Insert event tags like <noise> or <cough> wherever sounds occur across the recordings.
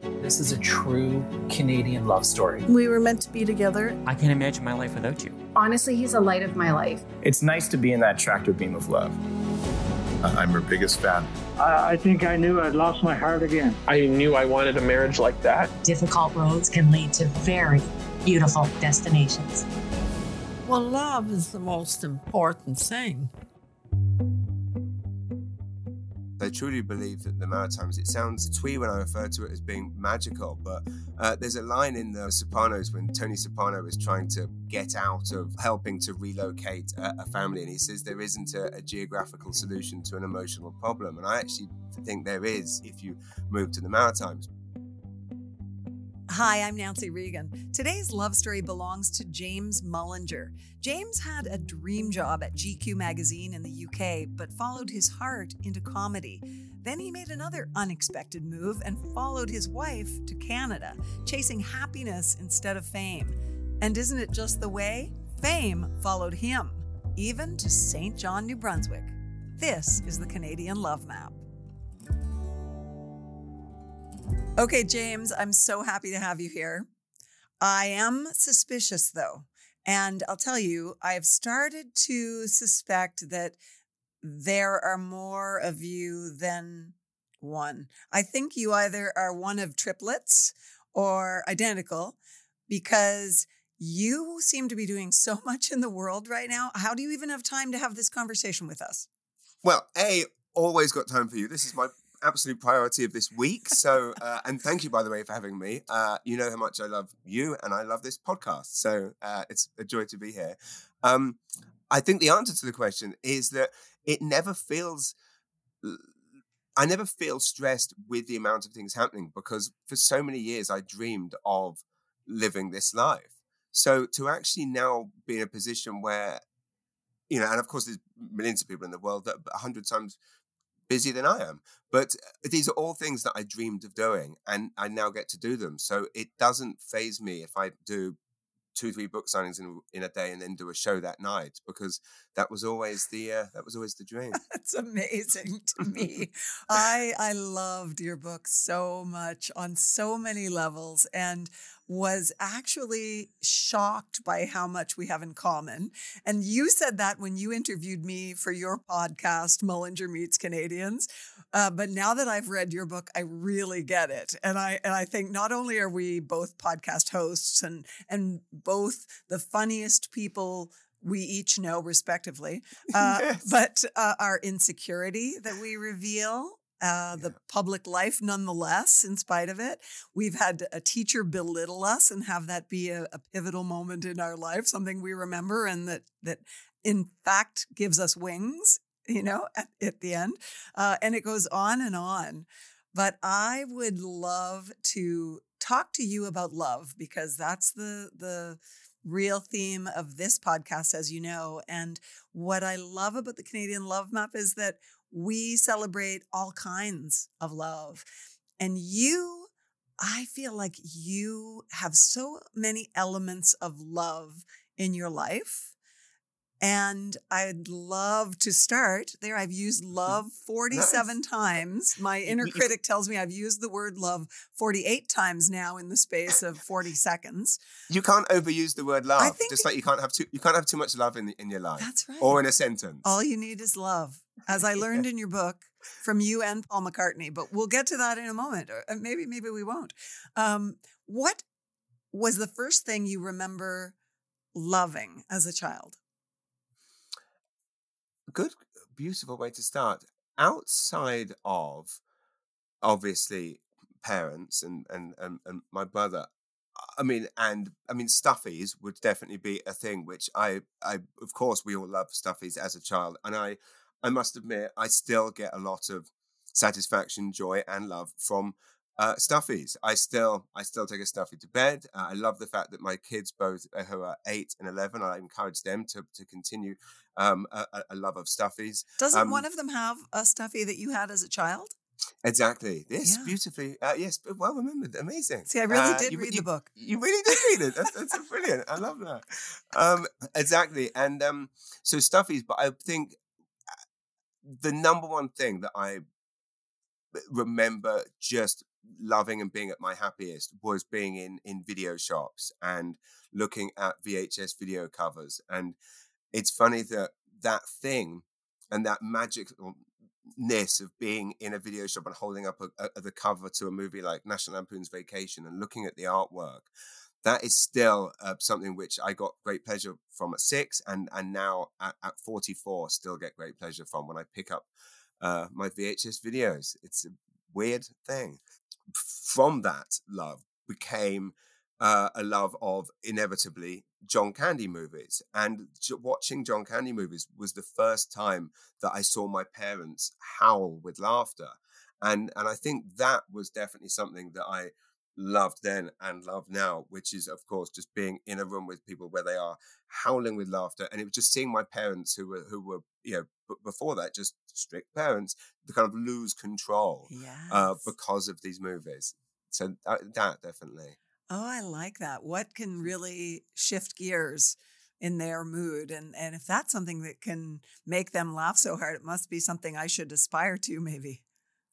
This is a true Canadian love story. We were meant to be together. I can't imagine my life without you. Honestly, he's a light of my life. It's nice to be in that tractor beam of love. Uh, I'm her biggest fan. I, I think I knew I'd lost my heart again. I knew I wanted a marriage like that. Difficult roads can lead to very beautiful destinations. Well, love is the most important thing. I truly believe that the Maritimes, it sounds twee when I refer to it as being magical, but uh, there's a line in The Sopranos when Tony Soprano is trying to get out of helping to relocate a, a family, and he says there isn't a, a, geographical solution to an emotional problem. And I actually think there is if you move to the Maritimes. Hi, I'm Nancy Regan. Today's love story belongs to James Mullinger. James had a dream job at GQ magazine in the UK, but followed his heart into comedy. Then he made another unexpected move and followed his wife to Canada, chasing happiness instead of fame. And isn't it just the way? Fame followed him, even to St. John, New Brunswick. This is the Canadian Love Map. Okay, James, I'm so happy to have you here. I am suspicious though. And I'll tell you, I've started to suspect that there are more of you than one. I think you either are one of triplets or identical because you seem to be doing so <laughs> much in the world right now. How do you even have time to have this conversation with us? Well, A, always got time for you. This is my absolute priority of this week. So, uh, and thank you, by the way, for having me. Uh, you know how much I love you and I love this podcast. So uh, it's a joy to be here. Um, I think the answer to the question is that it never feels. I never feel stressed with the amount of things happening because for so many years I dreamed of living this life. So to actually now be in a position where, you know, and of course there's millions of people in the world that a hundred times busier than I am. But uh, these are all things that I dreamed of doing, and I now get to do them. So it doesn't phase me if I do two, three book signings in, in a day and then do a show that night because that was always the uh, that was always the dream. <laughs> That's amazing to me. I I loved your book so much on so many levels, and was actually shocked by how much we have in common. And you said that when you interviewed me for your podcast, Mullinger Meets Canadians. Uh, but now that I've read your book, I really get it. And I and I think not only are we both podcast hosts and and both the funniest people we each know respectively, <laughs> uh, yes. but uh, our insecurity that we reveal uh, the public life nonetheless, in spite of it. We've had a teacher belittle us and have that be a, a, pivotal moment in our life, something we remember and that that in fact gives us wings, you know, at, at the end. Uh, and it goes on and on. But I would love to talk to you about love because that's the the real theme of this podcast, as you know. And what I love about the Canadian Love Map is that we celebrate all kinds of love. And you, I feel like you have so many elements of love in your life. And I'd love to start there. I've used mm, love 47 nice. times. My inner critic tells me I've used the word love 48 times now in the space of 40 seconds. You can't overuse the word love. Just like you can't have too you can't have too much love in in your life. That's right. Or in a sentence. All you need is love as I learned <laughs> in your book from you and Paul McCartney. But we'll get to that in a moment, or maybe maybe we won't. Um, what was the first thing you remember loving as a child? Good, beautiful way to start. Outside of obviously parents and and and, and my brother, I mean, and I mean, stuffies would definitely be a thing which I, I, of course, we all love stuffies as a child, and I, I must admit, I still get a lot of satisfaction, joy, and love from uh, stuffies. I still, I still take a stuffy to bed. Uh, I love the fact that my kids, both uh, who are eight and eleven, I encourage them to to continue um, a, a, love of stuffies. Doesn't um, one of them have a stuffy that you had as a child? Exactly. Yes, Yeah. beautifully. Uh, yes, well remembered. Amazing. See, I really Uh, did you- read you- the book. You really did read it. That's, that's brilliant. I love that. Um, exactly. And um, so stuffies, but I think the number one thing that I remember just loving and being at my happiest was being in in video shops and looking at VHS video covers. And it's funny that that thing and that magicness of being in a video shop and holding up a, a, the cover to a movie like National Lampoon's Vacation and looking at the artwork. That is still uh, something which I got great pleasure from at six, and and now at, at forty four, still get great pleasure from when I pick up uh, my VHS videos. It's a weird thing. From that love became uh, a love of inevitably John Candy movies, and j- watching John Candy movies was the first time that I saw my parents howl with laughter, and and I think that was definitely something that I loved then and love now, which is of course just being in a room with people where they are howling with laughter, and it was just seeing my parents who were who were you know b- before that just strict parents to kind of lose control Yes. uh, because of these movies. So uh, that definitely. Oh, I like that. What can really shift gears in their mood? And and if that's something that can make them laugh so hard, it must be something I should aspire to, maybe.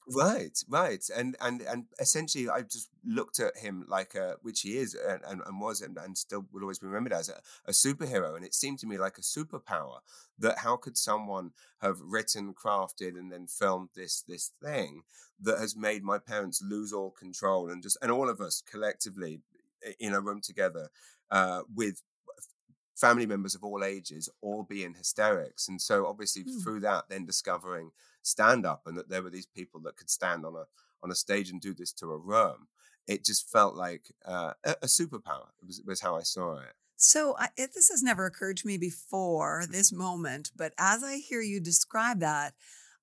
Right, right, and and and essentially, I just looked at him like a, which he is and, and, and was, and, and still will always be remembered as a, a superhero. And it seemed to me like a superpower that how could someone have written, crafted, and then filmed this this thing that has made my parents lose all control and just and all of us collectively in a room together uh, with family members of all ages all be in hysterics. And so obviously Hmm. through that, then discovering stand up and that there were these people that could stand on a on a stage and do this to a room. It just felt like uh, a, a superpower. Was, was how I saw it. So I, it, this has never occurred to me before this moment, but as I hear you describe that,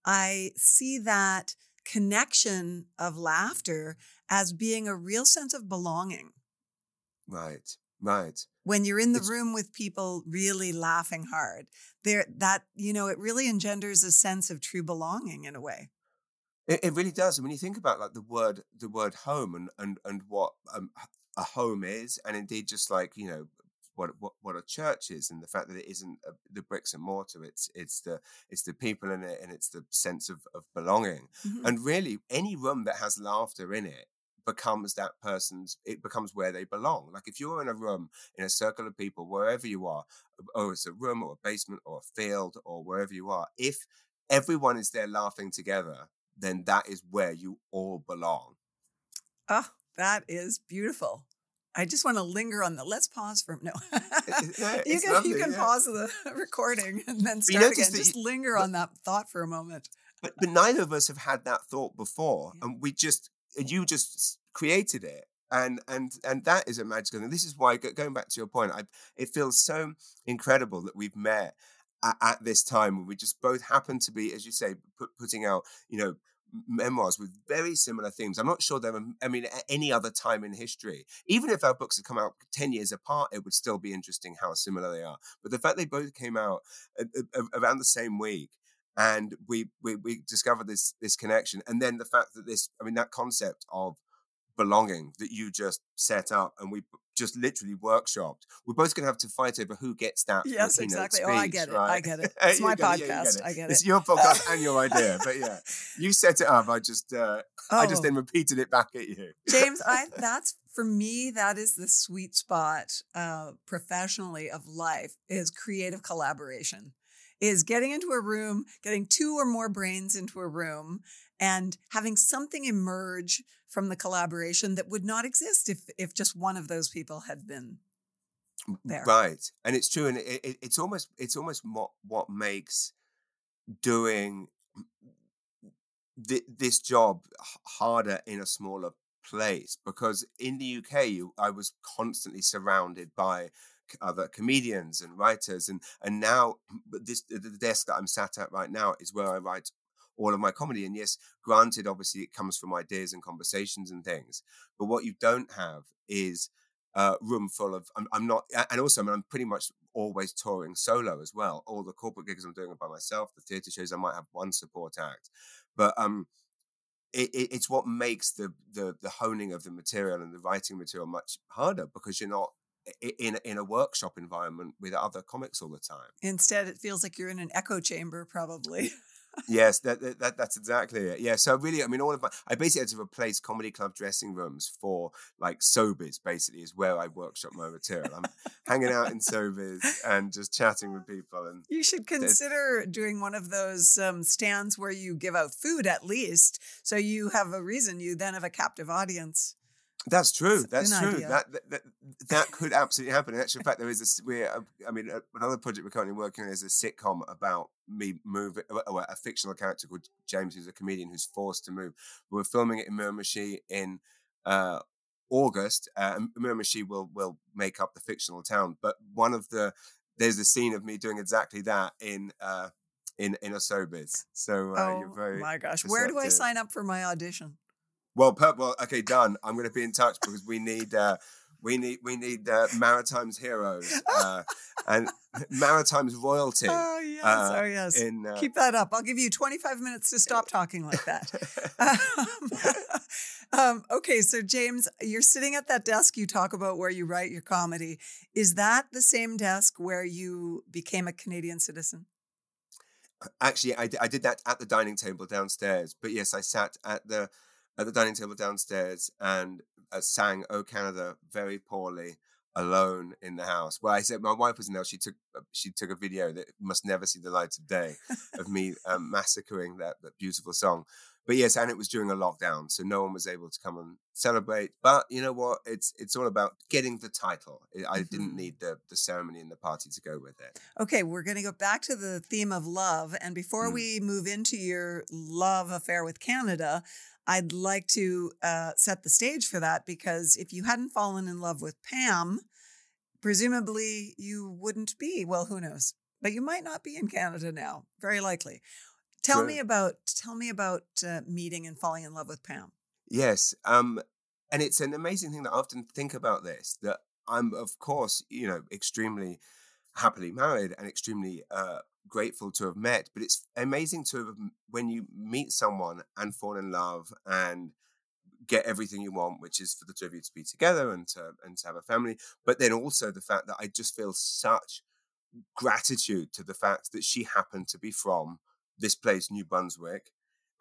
I see that connection of laughter as being a real sense of belonging. Right, right. when you're in the It's- room with people really laughing hard there that you know it really engenders a sense of true belonging in a way It, it really does. And when you think about like the word the word home and and and what um, a home is, and indeed just like you know what what what a church is, and the fact that it isn't uh the bricks and mortar, it's it's the it's the people in it, and it's the sense of of belonging. Mhm. And really, any room that has laughter in it becomes that person's it becomes where they belong. Like if you're in a room in a circle of people wherever you are or oh, it's a room or a basement or a field or wherever you are if everyone is there laughing together then that is where you all belong. Oh that is beautiful. I just want to linger on the let's pause for no. Yeah, <laughs> you can you can yeah. pause the <laughs> recording and then start again. just you- linger but- on that thought for a moment. but but neither of us have had that thought before Yeah. and we just you just created it and and and that is a magical thing. This is why going back to your point I, it feels so incredible that we've met at, at this time when we just both happen to be as you say put, putting out you know memoirs with very similar themes. I'm not sure there are i mean at any other time in history. Even if our books had come out 10 years apart it would still be interesting how similar they are. But the fact they both came out around the same week and we, we we discovered this this connection and then the fact that this i mean that concept of belonging that you just set up and we just literally workshopped we're both going to have to fight over who gets that yes exactly oh i get it right? <laughs> i get it it's my get it, podcast i get it. it's your podcast and your <laughs> idea but yeah you set it up i just uh i just Oh. then repeated it back at you James, <laughs> I that's for me, that is the sweet spot uh, professionally of life is creative collaboration. Is getting into a room, getting two or more brains into a room, and having something emerge from the collaboration that would not exist if if just one of those people had been there. Right, and it's true, and it, it, it's almost it's almost what what makes doing th- this job harder in a smaller place because in the UK you, I was constantly surrounded by other comedians and writers and and now <clears throat> this the desk that I'm sat at right now is where I write all of my comedy. And yes, granted, obviously it comes from ideas and conversations and things. But what you don't have is a room full of I'm, I'm not and also I mean, I'm pretty much always touring solo as well. All the corporate gigs I'm doing are by myself. The theatre shows I might have one support act, but um, it, it, it's what makes the, the the honing of the material and the writing material much harder because you're not in in a workshop environment with other comics all the time. Instead, it feels like you're in an echo chamber, probably. <laughs> yes, that, that that's exactly it. Yeah, so really, I mean, all of my I basically had to replace comedy club dressing rooms for like Sobeys. Basically, is where I workshop my material. I'm hanging out in Sobeys and just chatting with people. And you should consider doing one of those um, stands where you give out food at least, so you have a reason. You then have a captive audience. That's true. That's true. That, that, that that could absolutely happen. In actual fact, there is a we're I mean, another project we're currently working on is a sitcom about me moving a fictional character called James, who's a comedian who's forced to move. We're filming it in Miramichi in uh, August. Uh, Miramichi will will make up the fictional town, but one of the there's a scene of me doing exactly that in. Uh, in in a Sobeys. So uh, oh, you're very my gosh, where do I sign up for my audition? Well, per- well, okay, done. I'm going to be in touch because we need uh, we need we need uh, Maritime's heroes <laughs> uh, and Maritime's royalty. Oh yes, uh, oh yes. In, uh, Keep that up. I'll give you 25 minutes to stop talking like that. <laughs> um, <laughs> um, okay, so James, you're sitting at that desk you talk about where you write your comedy. Is that the same desk where you became a Canadian citizen? Actually, I, I did that at the dining table downstairs. But yes, I sat at the at the dining table downstairs and uh, sang "Oh Canada" very poorly alone in the house. Well, I said my wife was in there. She took uh, she took a video that must never see the light of day of <laughs> me um, massacring that that beautiful song. But yes, and it was during a lockdown, so no one was able to come and celebrate. But you know what? It's it's all about getting the title. I mm-hmm. didn't need the the ceremony and the party to go with it. Okay, we're going to go back to the theme of love, and before mm. we move into your love affair with Canada, I'd like to uh, set the stage for that because if you hadn't fallen in love with Pam, presumably you wouldn't be. Well, who knows? But you might not be in Canada now. Very likely. Tell sure. me about tell me about uh, meeting and falling in love with Pam. Yes, um, and it's an amazing thing that I often think about this. That I'm, of course, you know, extremely happily married and extremely uh, grateful to have met. But it's amazing to have, when you meet someone and fall in love and get everything you want, which is for the two of you to be together and to and to have a family. But then also the fact that I just feel such gratitude to the fact that she happened to be from this place, New Brunswick,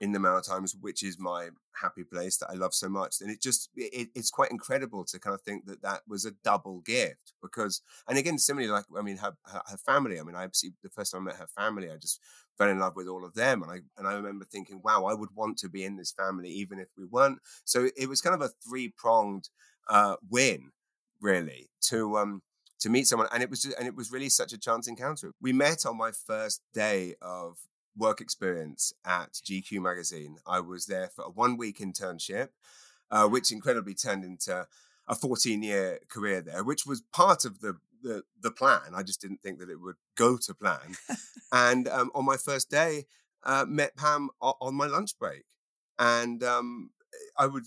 in the Maritimes, which is my happy place that I love so much. And it just, it, it's quite incredible to kind of think that that was a double gift because, and again, similarly, like, I mean, her, her, her family, I mean, I see the first time I met her family, I just fell in love with all of them. And I, and I remember thinking, wow, I would want to be in this family, even if we weren't. So it was kind of a three pronged uh, win, really, to, um, to meet someone and it was just, and it was really such a chance encounter we met on my first day of work experience at GQ magazine. I was there for a one week internship, uh, which incredibly turned into a 14 year career there, which was part of the, the, the plan. I just didn't think that it would go to plan. <laughs> and um, on my first day, uh, met Pam on my lunch break, and um, I would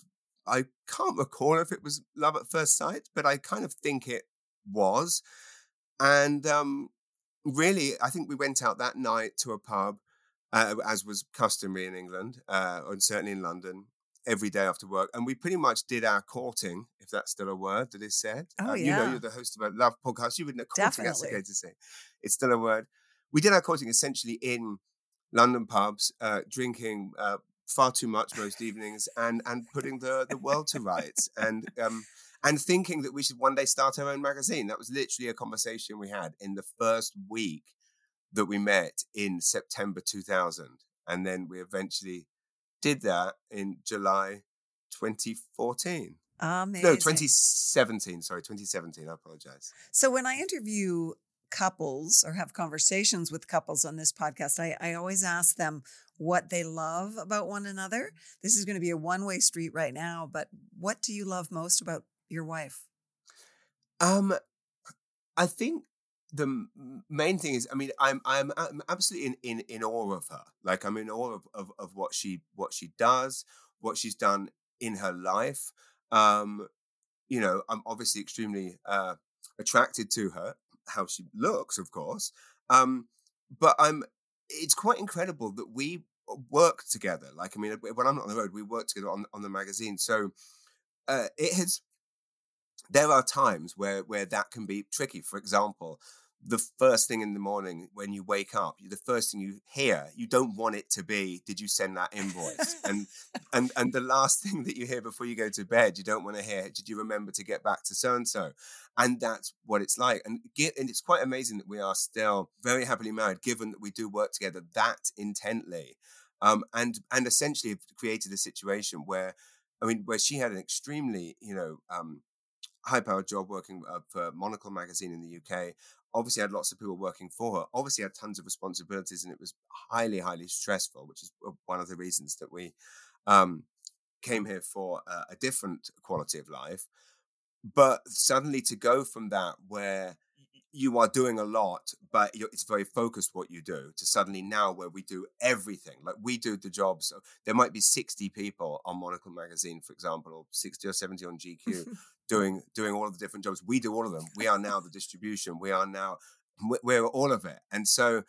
I can't recall if it was love at first sight, but I kind of think it was. And um, really, I think we went out that night to a pub uh, as was customary in England, uh, and certainly in London, every day after work. And we pretty much did our courting, if that's still a word that is said. Oh, um, yeah. You know, you're the host of a love podcast. You would know courting, that's okay to say. It's still a word. We did our courting essentially in London pubs, uh, drinking uh, far too much most evenings and and putting the, the world to rights. And um, and thinking that we should one day start our own magazine. That was literally a conversation we had in the first week that we met in September 2000. And then we eventually did that in July 2014. Amazing. No, 2017. Sorry, 2017. I apologize. So when I interview couples or have conversations with couples on this podcast, I, I always ask them what they love about one another. This is going to be a one way street right now, but what do you love most about your wife? Um, I think the main thing is, I mean, I'm I'm, I'm absolutely in, in in awe of her. Like I'm in awe of, of of what she what she does, what she's done in her life. Um, you know, I'm obviously extremely uh, attracted to her, how she looks, of course. Um, but I'm. It's quite incredible that we work together. Like, I mean, when I'm not on the road, we work together on on the magazine. So uh, it has. There are times where where that can be tricky. For example, the first thing in the morning when you wake up, the first thing you hear, you don't want it to be, "Did you send that invoice?" and and and the last <laughs> thing that you hear before you go to bed, you don't want to hear, "Did you remember to get back to so and so?" And that's what it's like. And get, and it's quite amazing that we are still very happily married, given that we do work together that intently, um, and and essentially have created a situation where, I mean, where she had an extremely, you know. Um, high powered job working uh, for Monocle magazine in the UK obviously had lots of people working for her obviously had tons of responsibilities and it was highly highly stressful which is one of the reasons that we um, came here for a, a different quality of life but suddenly to go from that where you are doing a lot, but it's very focused what you do. To suddenly now where we do everything, like we do the jobs. So there might be sixty people on Monocle magazine, for example, or sixty or seventy on GQ, <laughs> doing doing all of the different jobs. We do all of them. We are now the distribution. We are now we're all of it, and so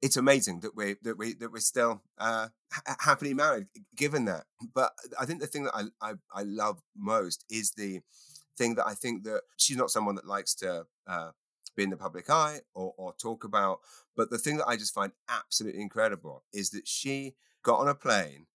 it's amazing that we that we that we're still uh, ha- happily married, given that. But I think the thing that I, I I love most is the thing that I think that she's not someone that likes to. Uh, be in the public eye or, or talk about. But the thing that I just find absolutely incredible is that she got on a plane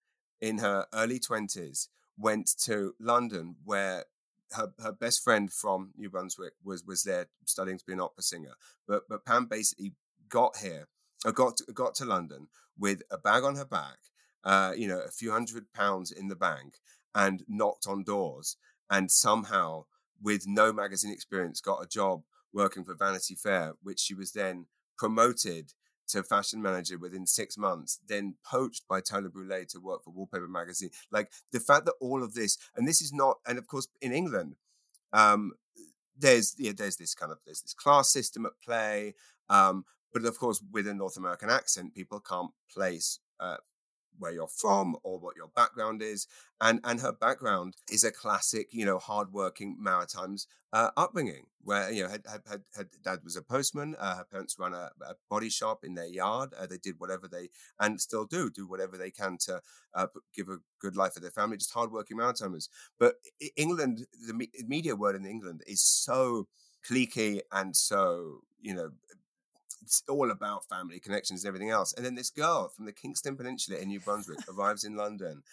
in her early 20s, went to London, where her, her best friend from New Brunswick was was there studying to be an opera singer. But but Pam basically got here, or uh, got to, got to London with a bag on her back, uh, you know, a few hundred pounds in the bank, and knocked on doors, and somehow with no magazine experience got a job working for Vanity Fair, which she was then promoted to fashion manager within six months, then poached by Tyler Brule to work for Wallpaper magazine. Like the fact that all of this, and this is not, and of course in England, um, there's yeah, there's this kind of there's this class system at play. Um, but of course, with a North American accent, people can't place uh, where you're from or what your background is. And and her background is a classic, you know, hardworking Maritimes uh, upbringing, where you know, had, had, her dad was a postman, uh, her parents run a, a, body shop in their yard. Uh, they did whatever they and still do do whatever they can to uh, give a good life for their family. Just hardworking Maritimers. But England, the media word in England is so cliquey and so you know it's all about family connections and everything else. And then this girl from the Kingston Peninsula in New Brunswick arrives in London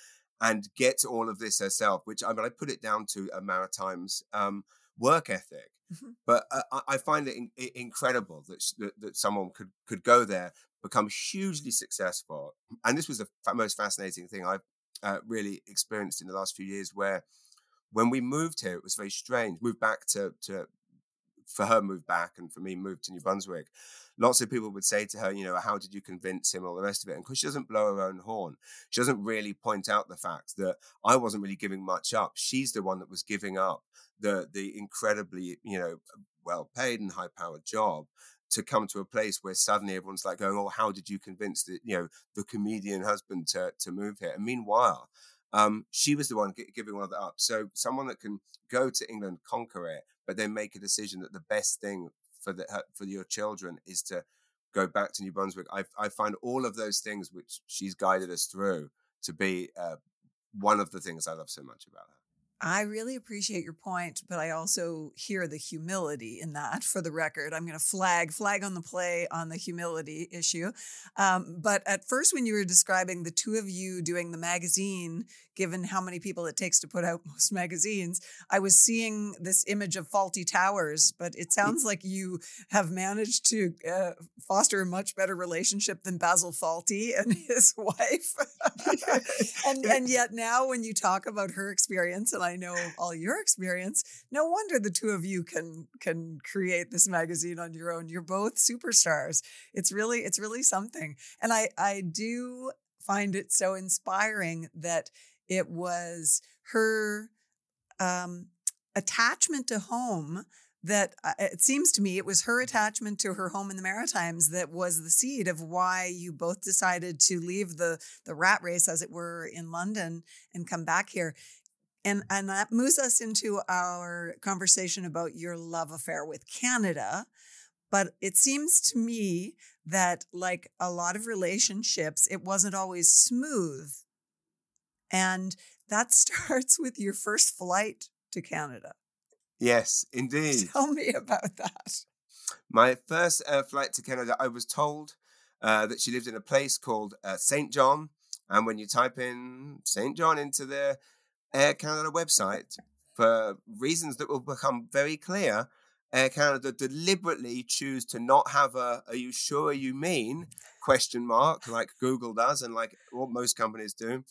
and gets all of this herself, which I mean, I put it down to a Maritimes um, work ethic. Mm-hmm. But uh, I find it in, incredible that, that, that someone could could go there, become hugely successful, and this was the f- most fascinating thing I've uh, really experienced in the last few years. Where when we moved here, it was very strange. Moved back to to for her moved back and for me moved to New Brunswick, lots of people would say to her, you know, how did you convince him, all the rest of it. And because she doesn't blow her own horn, she doesn't really point out the fact that I wasn't really giving much up. She's the one that was giving up the the incredibly, you know, well paid and high powered job to come to a place where suddenly everyone's like going, "Oh, how did you convince the you know the comedian husband to to move here?" And meanwhile, um, she was the one giving all that up. So someone that can go to England, conquer it, but then make a decision that the best thing for the for your children is to go back to New Brunswick. I I find all of those things which she's guided us through to be uh, one of the things I love so much about her. I really appreciate your point, but I also hear the humility in that. For the record, I'm going to flag flag on the play on the humility issue. Um, but at first, when you were describing the two of you doing the magazine, given how many people it takes to put out <laughs> most magazines, I was seeing this image of Fawlty Towers. But it sounds like you have managed to uh, foster a much better relationship than Basil Fawlty and <laughs> his wife. <laughs> and and yet now, when you talk about her experience, and I I know all your experience. No wonder the two of you can can create this magazine on your own. You're both superstars. It's really it's really something. And I I do find it so inspiring that it was her um attachment to home that uh, it seems to me it was her attachment to her home in the Maritimes that was the seed of why you both decided to leave the the rat race, as it were, in London and come back here. And, and that moves us into our conversation about your love affair with Canada. But it seems to me that, like a lot of relationships, it wasn't always smooth. And that <laughs> starts with your first flight to Canada. Yes, <laughs> indeed. Tell me about that. My first uh, flight to Canada, I was told uh, that she lived in a place called uh, St. John. And when you type in St. John into the Air Canada website, for reasons that will become very clear, Air Canada deliberately choose to not have a "Are you sure you mean?" question mark like Google does and like what most companies do,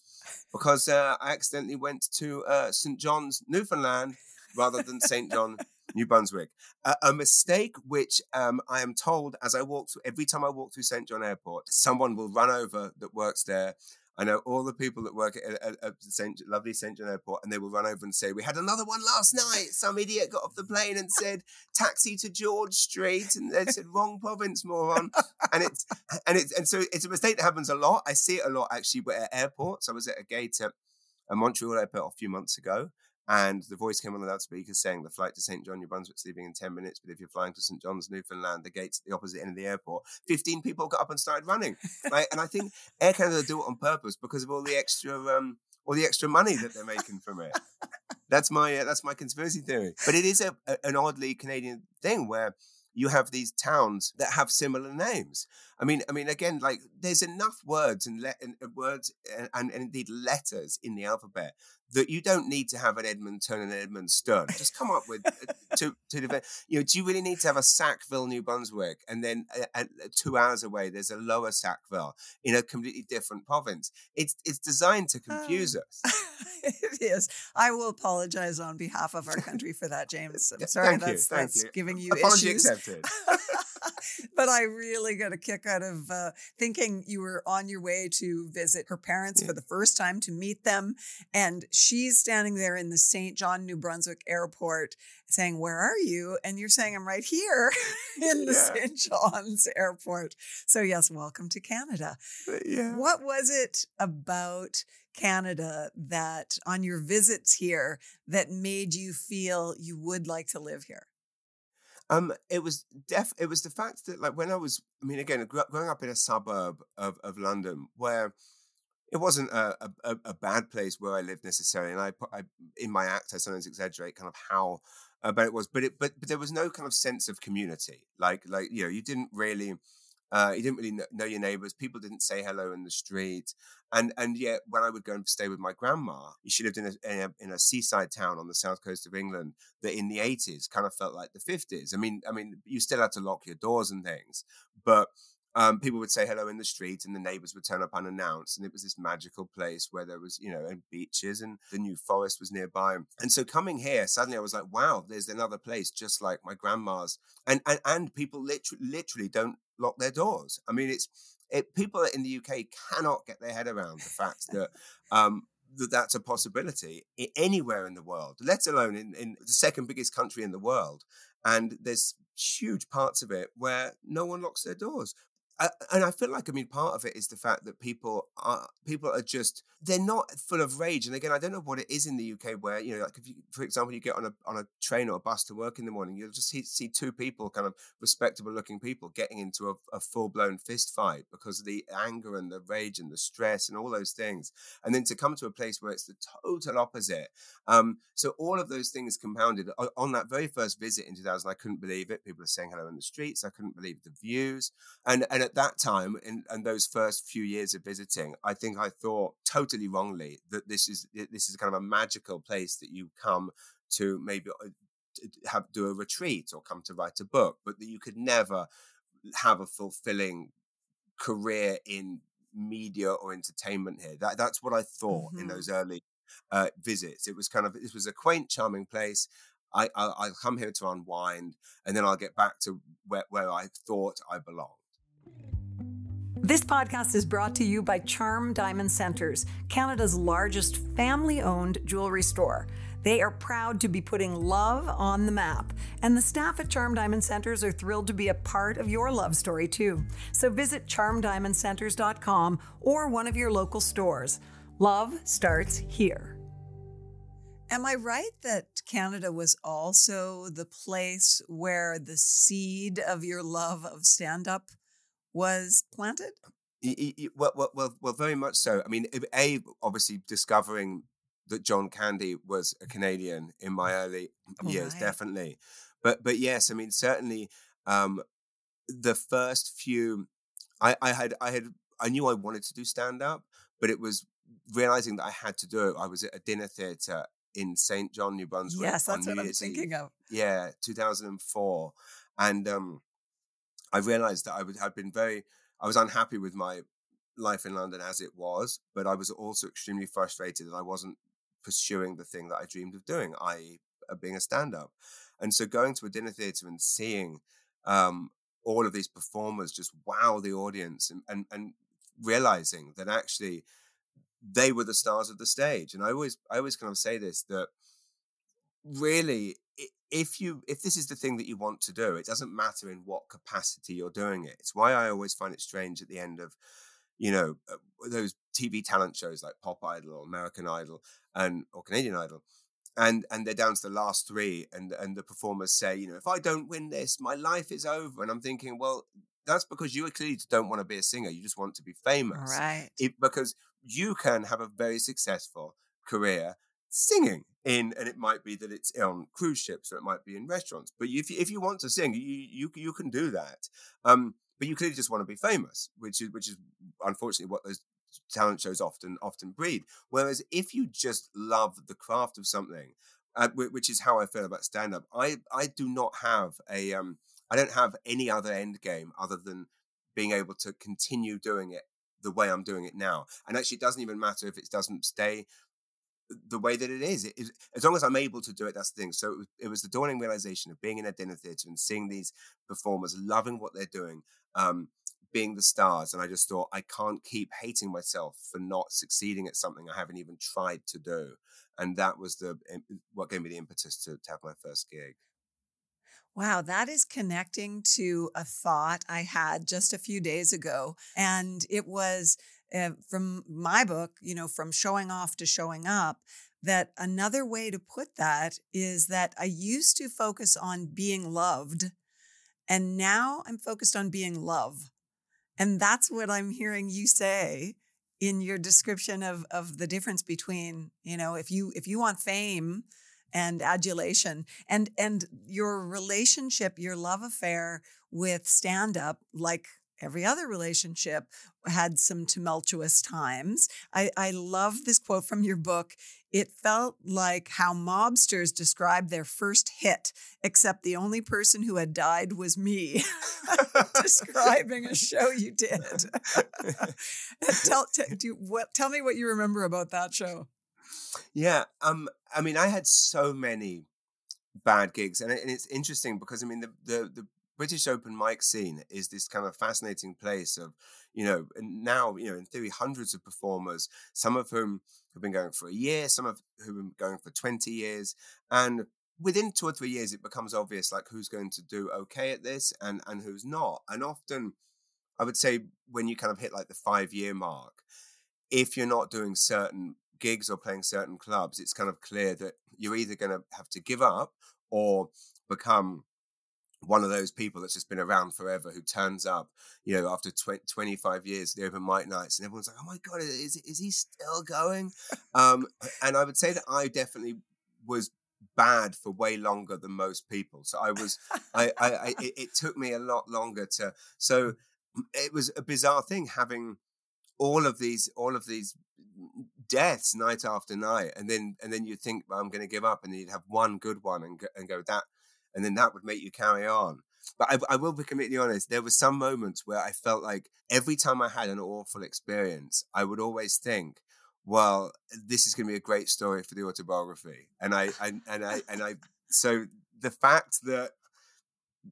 because uh, I accidentally went to uh, St John's, Newfoundland, rather than St John, New Brunswick. Uh, a mistake which um, I am told as I walk through every time I walk through St John Airport, someone will run over that works there I know all the people that work at, at, at Saint, lovely St. John Airport, and they will run over and say, "We had another one last night. Some idiot got off the plane and said taxi to George Street, and they said wrong province, moron." And it's and it's and so it's a mistake that happens a lot. I see it a lot actually at airports. I was at a gate at, at Montreal Airport a few months ago, and the voice came on the loudspeaker saying the flight to St. John, New Brunswick's leaving in 10 minutes. But if you're flying to St. John's, Newfoundland, the gate's at the opposite end of the airport. 15 people got up and started running. Right. and I think Air Canada do it on purpose because of all the extra um, all the extra money that they're making from it. that's my uh, that's my conspiracy theory. But it is a, a, an oddly Canadian thing where you have these towns that have similar names. I mean, I mean, again, like there's enough words and, le- and uh, words and, and, and, indeed letters in the alphabet that you don't need to have an Edmonton and Edmund Edmundston. Just come up with uh, two, two different. You know, do you really need to have a Sackville, New Brunswick, and then uh, two hours away there's a Lower Sackville in a completely different province? It's it's designed to confuse us. <laughs> it is. I will apologize on behalf of our country for that, James. I'm sorry. Thank that's you, that's you. giving you Apology issues. accepted. <laughs> but I really got a kick out of uh, thinking you were on your way to visit her parents yeah. for the first time to meet them. And she's standing there in the St. John, New Brunswick airport saying, Where are you? And you're saying, I'm right here <laughs> in the yeah. St. John's airport. So, yes, welcome to Canada. Yeah. What was it about? Canada that on your visits here that made you feel you would like to live here? Um, it was def. It was the fact that, like, when I was, I mean, again, growing up in a suburb of of London, where it wasn't a, a, a bad place where I lived necessarily, and I, I in my act, I sometimes exaggerate kind of how uh, bad it was, but it, but but there was no kind of sense of community, like like you know, you didn't really. Uh, you didn't really know your neighbors. People didn't say hello in the street, and and yet when I would go and stay with my grandma, she lived in a, in a, in a seaside town on the south coast of England that in the eighties kind of felt like the fifties. I mean, I mean, you still had to lock your doors and things, but um, people would say hello in the street and the neighbors would turn up unannounced. And it was this magical place where there was, you know, and beaches and the new forest was nearby. And so coming here, suddenly I was like, wow, there's another place just like my grandma's. And, and, and people literally, literally don't lock their doors. I mean, it's, it, people in the UK cannot get their head around the fact that, um, that that's a possibility anywhere in the world, let alone in, in the second biggest country in the world. And there's huge parts of it where no one locks their doors and I feel like I mean part of it is the fact that people are people are just they're not full of rage. And again, I don't know what it is in the UK where you know, like if you, for example, you get on a on a train or a bus to work in the morning, you'll just see, see two people, kind of respectable looking people, getting into a, a full blown fist fight because of the anger and the rage and the stress and all those things. And then to come to a place where it's the total opposite. Um, so all of those things compounded on that very first visit in 2000, I couldn't believe it. People are saying hello in the streets. I couldn't believe the views. And and at that time, in, in those first few years of visiting, I think I thought totally wrongly that this is this is kind of a magical place that you come to maybe uh, have do a retreat or come to write a book, but that you could never have a fulfilling career in media or entertainment here. That that's what I thought mm-hmm. in those early uh, visits. It was kind of this was a quaint, charming place. I, I will come here to unwind, and then I'll get back to where, where I thought I belonged. This podcast is brought to you by Charm Diamond Centres, Canada's largest family owned jewelry store. They are proud to be putting love on the map, and the staff at Charm Diamond Centres are thrilled to be a part of your love story too. So visit charmdiamondcentres.com or one of your local stores. Love starts here. Am I right that Canada was also the place where the seed of your love of stand up was planted? Well, well, well, well, very much so. I mean, a obviously discovering that John Candy was a Canadian in my early years, right. definitely. But but yes, I mean certainly um, the first few, I, I had I had I knew I wanted to do stand up, but it was realizing that I had to do it. I was at a dinner theater in St. John, New Brunswick. Yes, that's what I'm thinking Eve. of. Yeah, 2004, and um, I realized that I would have been very. I was unhappy with my life in London as it was, but I was also extremely frustrated that I wasn't pursuing the thing that I dreamed of doing, i.e., being a stand up. And so going to a dinner theater and seeing um, all of these performers just wow the audience and, and, and realizing that actually they were the stars of the stage. And I always, I always kind of say this that really, if you, if this is the thing that you want to do, it doesn't matter in what capacity you're doing it. It's why I always find it strange at the end of, you know, uh, those TV talent shows like Pop Idol or American Idol and or Canadian Idol, and and they're down to the last three, and and the performers say, you know, if I don't win this, my life is over. And I'm thinking, well, that's because you clearly don't want to be a singer. You just want to be famous, right? It, because you can have a very successful career singing in, and it might be that it's on cruise ships or it might be in restaurants. But if you, if you want to sing, you you you can do that. Um, but you clearly just want to be famous, which is which is unfortunately what those talent shows often often breed. Whereas if you just love the craft of something, uh, which is how I feel about stand up, I I do not have a um I don't have any other end game other than being able to continue doing it the way I'm doing it now. And actually, it doesn't even matter if it doesn't stay the way that it is. It, it, as long as I'm able to do it, that's the thing. So it was, it was, the dawning realization of being in a dinner theater and seeing these performers loving what they're doing, um, being the stars. And I just thought, I can't keep hating myself for not succeeding at something I haven't even tried to do. And that was the what gave me the impetus to, to have my first gig. Wow, that is connecting to a thought I had just a few days ago. And it was uh, from my book, you know, from showing off to showing up, that another way to put that is that I used to focus on being loved, and now I'm focused on being love. And that's what I'm hearing you say in your description of of the difference between, you know, if you if you want fame and adulation and and your relationship, your love affair with stand up like every other relationship had some tumultuous times. I, I love this quote from your book. It felt like how mobsters described their first hit, except the only person who had died was me, <laughs> describing a show you did. <laughs> tell, t- do, what, tell me what you remember about that show. Yeah, um, I mean, I had so many bad gigs, and, and it's interesting because I mean, the, the the British open mic scene is this kind of fascinating place of, you know, now, you know, in theory, hundreds of performers, some of whom have been going for a year, some of whom have been going for 20 years. And within two or three years, it becomes obvious like who's going to do okay at this and, and who's not. And often, I would say when you kind of hit like the five year mark, if you're not doing certain gigs or playing certain clubs, it's kind of clear that you're either going to have to give up or become one of those people that's just been around forever who turns up, you know, after 20, 25 years, the open mic nights, and everyone's like, oh my God, is, is he still going? <laughs> um, and I would say that I definitely was bad for way longer than most people. So I was, I, I, I it, it took me a lot longer to, so it was a bizarre thing having all of these, all of these deaths night after night. And then, and then you'd think, well, I'm going to give up. And then you'd have one good one and go, and go that, and then that would make you carry on. But I, I, will be completely honest. There were some moments where I felt like every time I had an awful experience, I would always think, "Well, this is going to be a great story for the autobiography." And I, I and I, and I. <laughs> So the fact that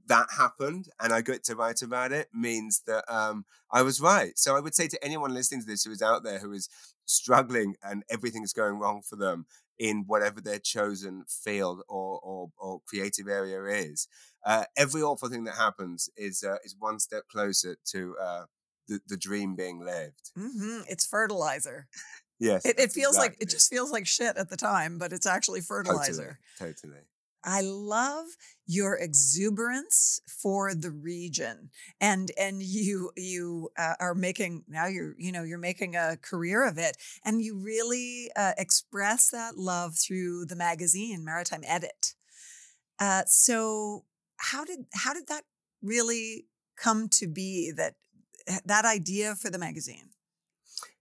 that happened and I got to write about it means that um, I was right. So I would say to anyone listening to this who is out there who is struggling and everything's going wrong for them, in whatever their chosen field or or, or creative area is. Uh, every awful thing that happens is uh, is one step closer to uh, the, the dream being lived. Mm-hmm. It's fertilizer. Yes, it, it feels exactly. like it just feels like shit at the time, but it's actually fertilizer. Totally. totally. I love your exuberance for the region, and and you you uh, are making now you're you know you're making a career of it, and you really uh, express that love through the magazine Maritime Edit. Uh, so how did how did that really come to be that that idea for the magazine?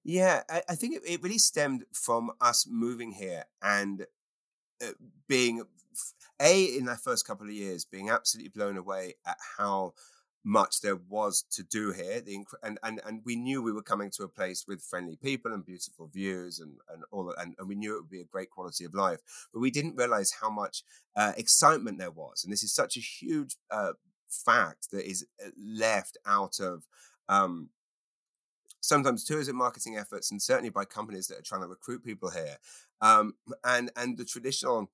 Yeah, I, I think it, it, really stemmed from us moving here and uh, being a in that first couple of years being absolutely blown away at how much there was to do here the and, and and we knew we were coming to a place with friendly people and beautiful views and and all and, and we knew it would be a great quality of life but we didn't realize how much uh, excitement there was and this is such a huge uh, fact that is uh, left out of um, sometimes tourism marketing efforts and certainly by companies that are trying to recruit people here um, and and the traditional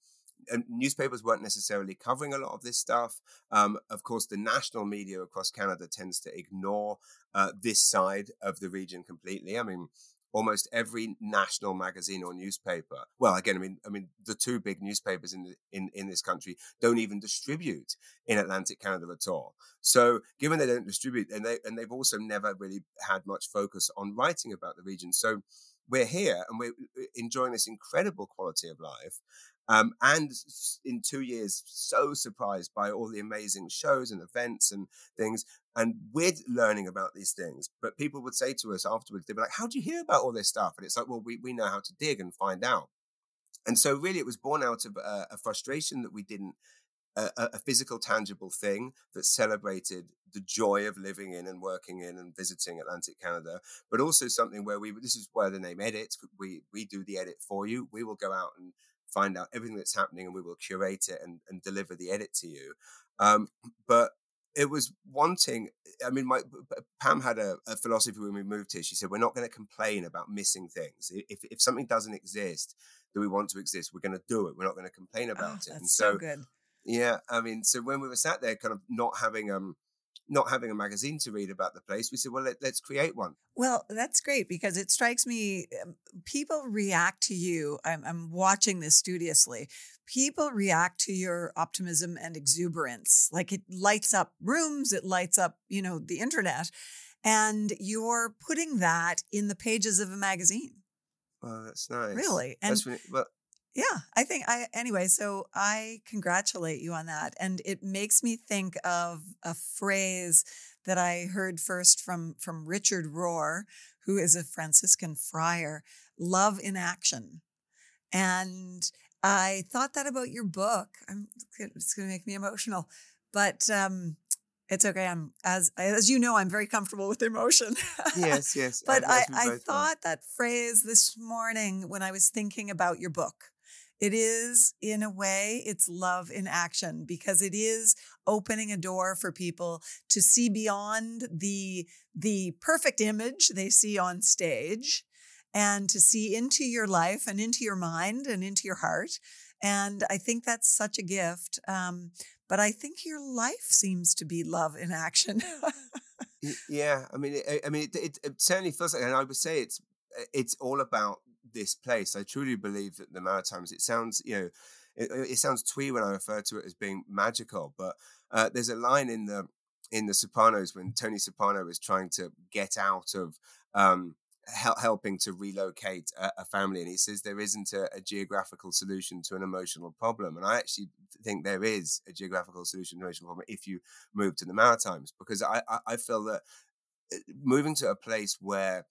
and newspapers weren't necessarily covering a lot of this stuff. Um, of course, the national media across Canada tends to ignore uh, this side of the region completely. I mean, almost every national magazine or newspaper. Well, again, I mean, I mean, the two big newspapers in in in this country don't even distribute in Atlantic Canada at all. So, given they don't distribute, and they and they've also never really had much focus on writing about the region. So, we're here and we're uh, enjoying this incredible quality of life. Um, and in two years, so surprised by all the amazing shows and events and things. And we're learning about these things. But people would say to us afterwards, they'd be like, How do you hear about all this stuff? And it's like, Well, we, we know how to dig and find out. And so, really, it was born out of a, a frustration that we didn't a, a, physical, tangible thing that celebrated the joy of living in and working in and visiting Atlantic Canada, but also something where we this is where the name edit we we do the edit for you. We will go out and find out everything that's happening and we will curate it and, and deliver the edit to you. Um, but it was wanting, I mean, my Pam had a, a, philosophy when we moved here. She said, we're not going to complain about missing things. If, if something doesn't exist that we want to exist, we're going to do it. We're not going to complain about oh, it. That's and so, so good. Yeah. I mean, so when we were sat there kind of not having, um, not having a magazine to read about the place, we said, well, let, us create one. Well, that's great because it strikes me um, people react to you. I'm, I'm, watching this studiously. People react to your optimism and exuberance. Like it lights up rooms, it lights up, you know, the internet. And you're putting that in the pages of a magazine. Oh, that's nice. Really? And really, well, yeah, I think I anyway, so I congratulate you on that and it makes me think of a phrase that I heard first from from Richard Rohr, who is a Franciscan friar, love in action. And I thought that about your book. I'm, it's going to make me emotional, but um, it's okay. I'm as as you know, I'm very comfortable with emotion. <laughs> yes, yes. but I, I thought that phrase this morning when I was thinking about your book it is, in a way, it's love in action because it is opening a door for people to see beyond the, the perfect image they see on stage and to see into your life and into your mind and into your heart. And I think that's such a gift. Um, but I think your life seems to be love in action. <laughs> yeah, I mean, it, I mean, it, it, it, certainly feels like, and I would say it's it's all about this place. I truly believe that the Maritimes. It sounds, you know, it, it sounds twee when I refer to it as being magical, but uh, there's a line in the in the Sopranos when Tony Soprano is trying to get out of um, hel- helping to relocate a, a, family, and he says there isn't a, a, geographical solution to an emotional problem, and I actually think there is a geographical solution to an emotional problem if you move to the Maritimes, because I, I, I feel that uh, moving to a place where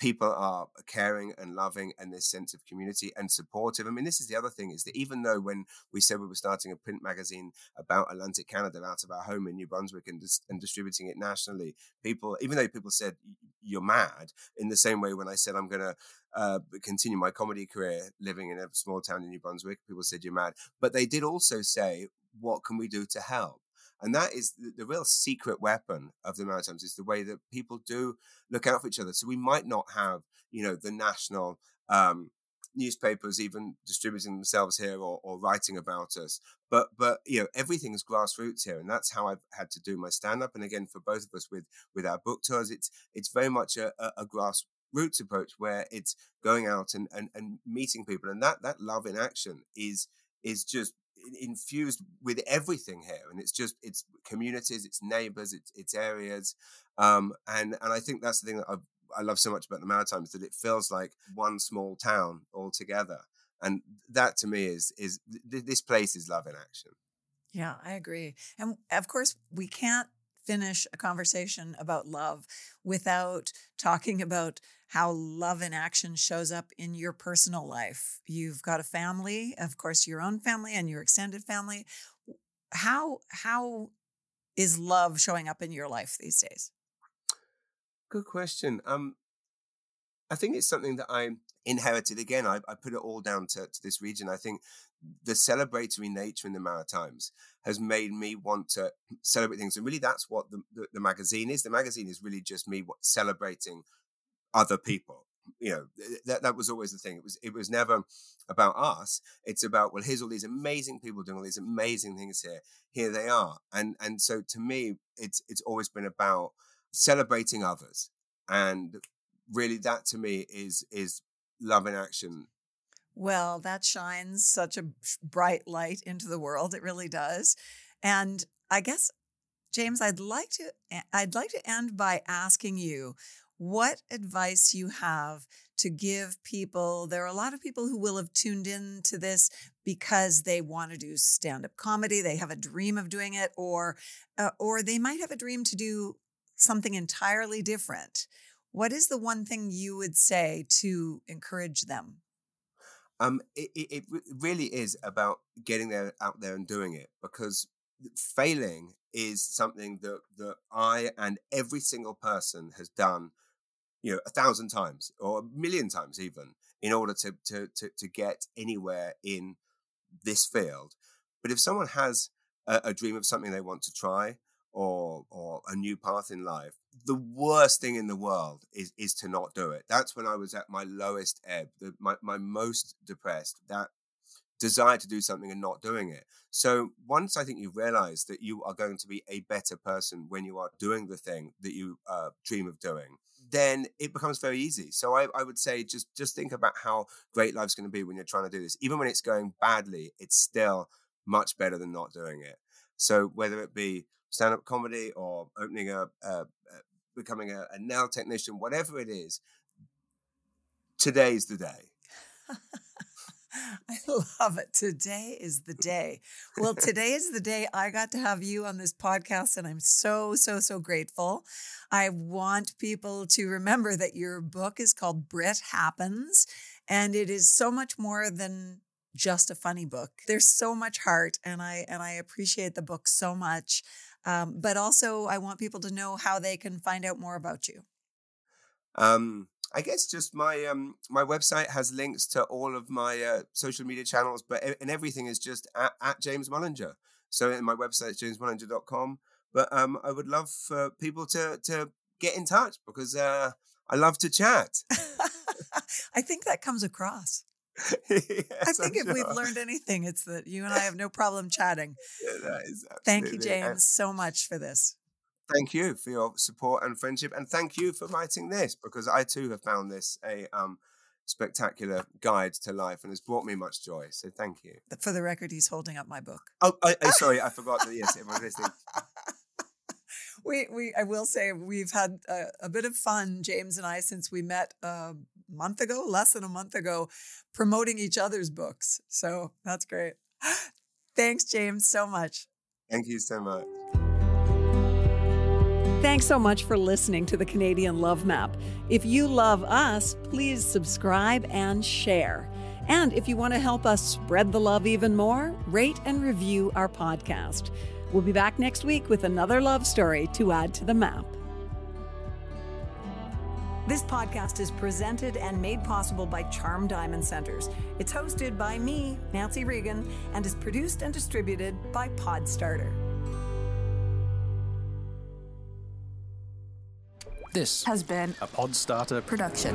people are caring and loving and this sense of community and supportive. I mean, this is the other thing is that even though when we said we were starting a print magazine about Atlantic Canada out of our home in New Brunswick and, dis- and distributing it nationally, people, even though people said you're mad, in the same way when I said I'm going to uh, continue my comedy career living in a small town in New Brunswick, people said you're mad. But they did also say, what can we do to help? And that is the, the, real secret weapon of the Maritimes is the way that people do look out for each other. So we might not have, you know, the national um, newspapers even distributing themselves here or, or writing about us. But but you know everything is grassroots here, and that's how I've had to do my stand up. And again, for both of us with with our book tours, it's it's very much a, a, a grassroots approach where it's going out and, and and meeting people, and that that love in action is is just infused with everything here and it's just it's communities it's neighbors it's it's areas um and and i think that's the thing that I've, i love so much about the maritimes that it feels like one small town all together and that to me is is th- this place is love in action. Yeah i agree and of course we can't finish a conversation about love without talking about how love in action shows up in your personal life. You've got a family, of course, your own family and your extended family. How how is love showing up in your life these days? Good question. Um, I think it's something that I inherited. Again, I, I put it all down to, to this region. I think the celebratory nature in the Maritimes has made me want to celebrate things. And really, that's what the, the, the magazine is. The magazine is really just me celebrating other people you know that that was always the thing it was it was never about us it's about well here's all these amazing people doing all these amazing things here here they are and and so to me it's it's always been about celebrating others and really that to me is is love in action well that shines such a bright light into the world it really does and i guess james i'd like to i'd like to end by asking you what advice you have to give people. There are a lot of people who will have tuned in to this because they want to do stand-up comedy, they have a dream of doing it or uh, or they might have a dream to do something entirely different. What is the one thing you would say to encourage them? Um, it, it, it really is about getting there out there and doing it because failing is something that that I and every single person has done you know a thousand times or a million times even in order to to to, to get anywhere in this field. But if someone has a, a dream of something they want to try or or a new path in life the worst thing in the world is is to not do it that's when i was at my lowest ebb the, my, my most depressed that desire to do something and not doing it so once i think you realize that you are going to be a better person when you are doing the thing that you uh, dream of doing then it becomes very easy. So I, I would say just just think about how great life's going to be when you're trying to do this. Even when it's going badly, it's still much better than not doing it. So whether it be stand up comedy or opening a, a, a becoming a, a nail technician, whatever it is, today's the day. <laughs> I love it. Today is the day. Well, today is the day I got to have you on this podcast, and I'm so, so, so grateful. I want people to remember that your book is called Brit Happens, and it is so much more than just a funny book. There's so much heart, and I and I appreciate the book so much. Um, but also, I want people to know how they can find out more about you. Um, I guess just my um my website has links to all of my uh, social media channels, but and everything is just at, at James Mullinger. So my website is jamesmullinger.com. But um, I would love for people to to get in touch because uh, I love to chat. <laughs> I think that comes across. <laughs> yes, I think I'm if sure. we've learned anything, it's that you and I have no <laughs> problem chatting. Yeah, Thank you, James, and- so much for this thank you for your support and friendship, and thank you for writing this because I too have found this a um, spectacular guide to life and has brought me much joy. So thank you. For the record, he's holding up my book. Oh, I, I, sorry, I forgot that. Yes, everyone <laughs> listening. We we I will say we've had a, a, bit of fun, James and I, since we met a month ago, less than a month ago, promoting each other's books. So that's great. <gasps> Thanks, James, so much. Thank you so much. Thanks so much for listening to the Canadian Love Map. If you love us, please subscribe and share. And if you want to help us spread the love even more, rate and review our podcast. We'll be back next week with another love story to add to the map. This podcast is presented and made possible by Charm Diamond Centres. It's hosted by me, Nancy Regan, and is produced and distributed by Podstarter. This has been a Podstarter production.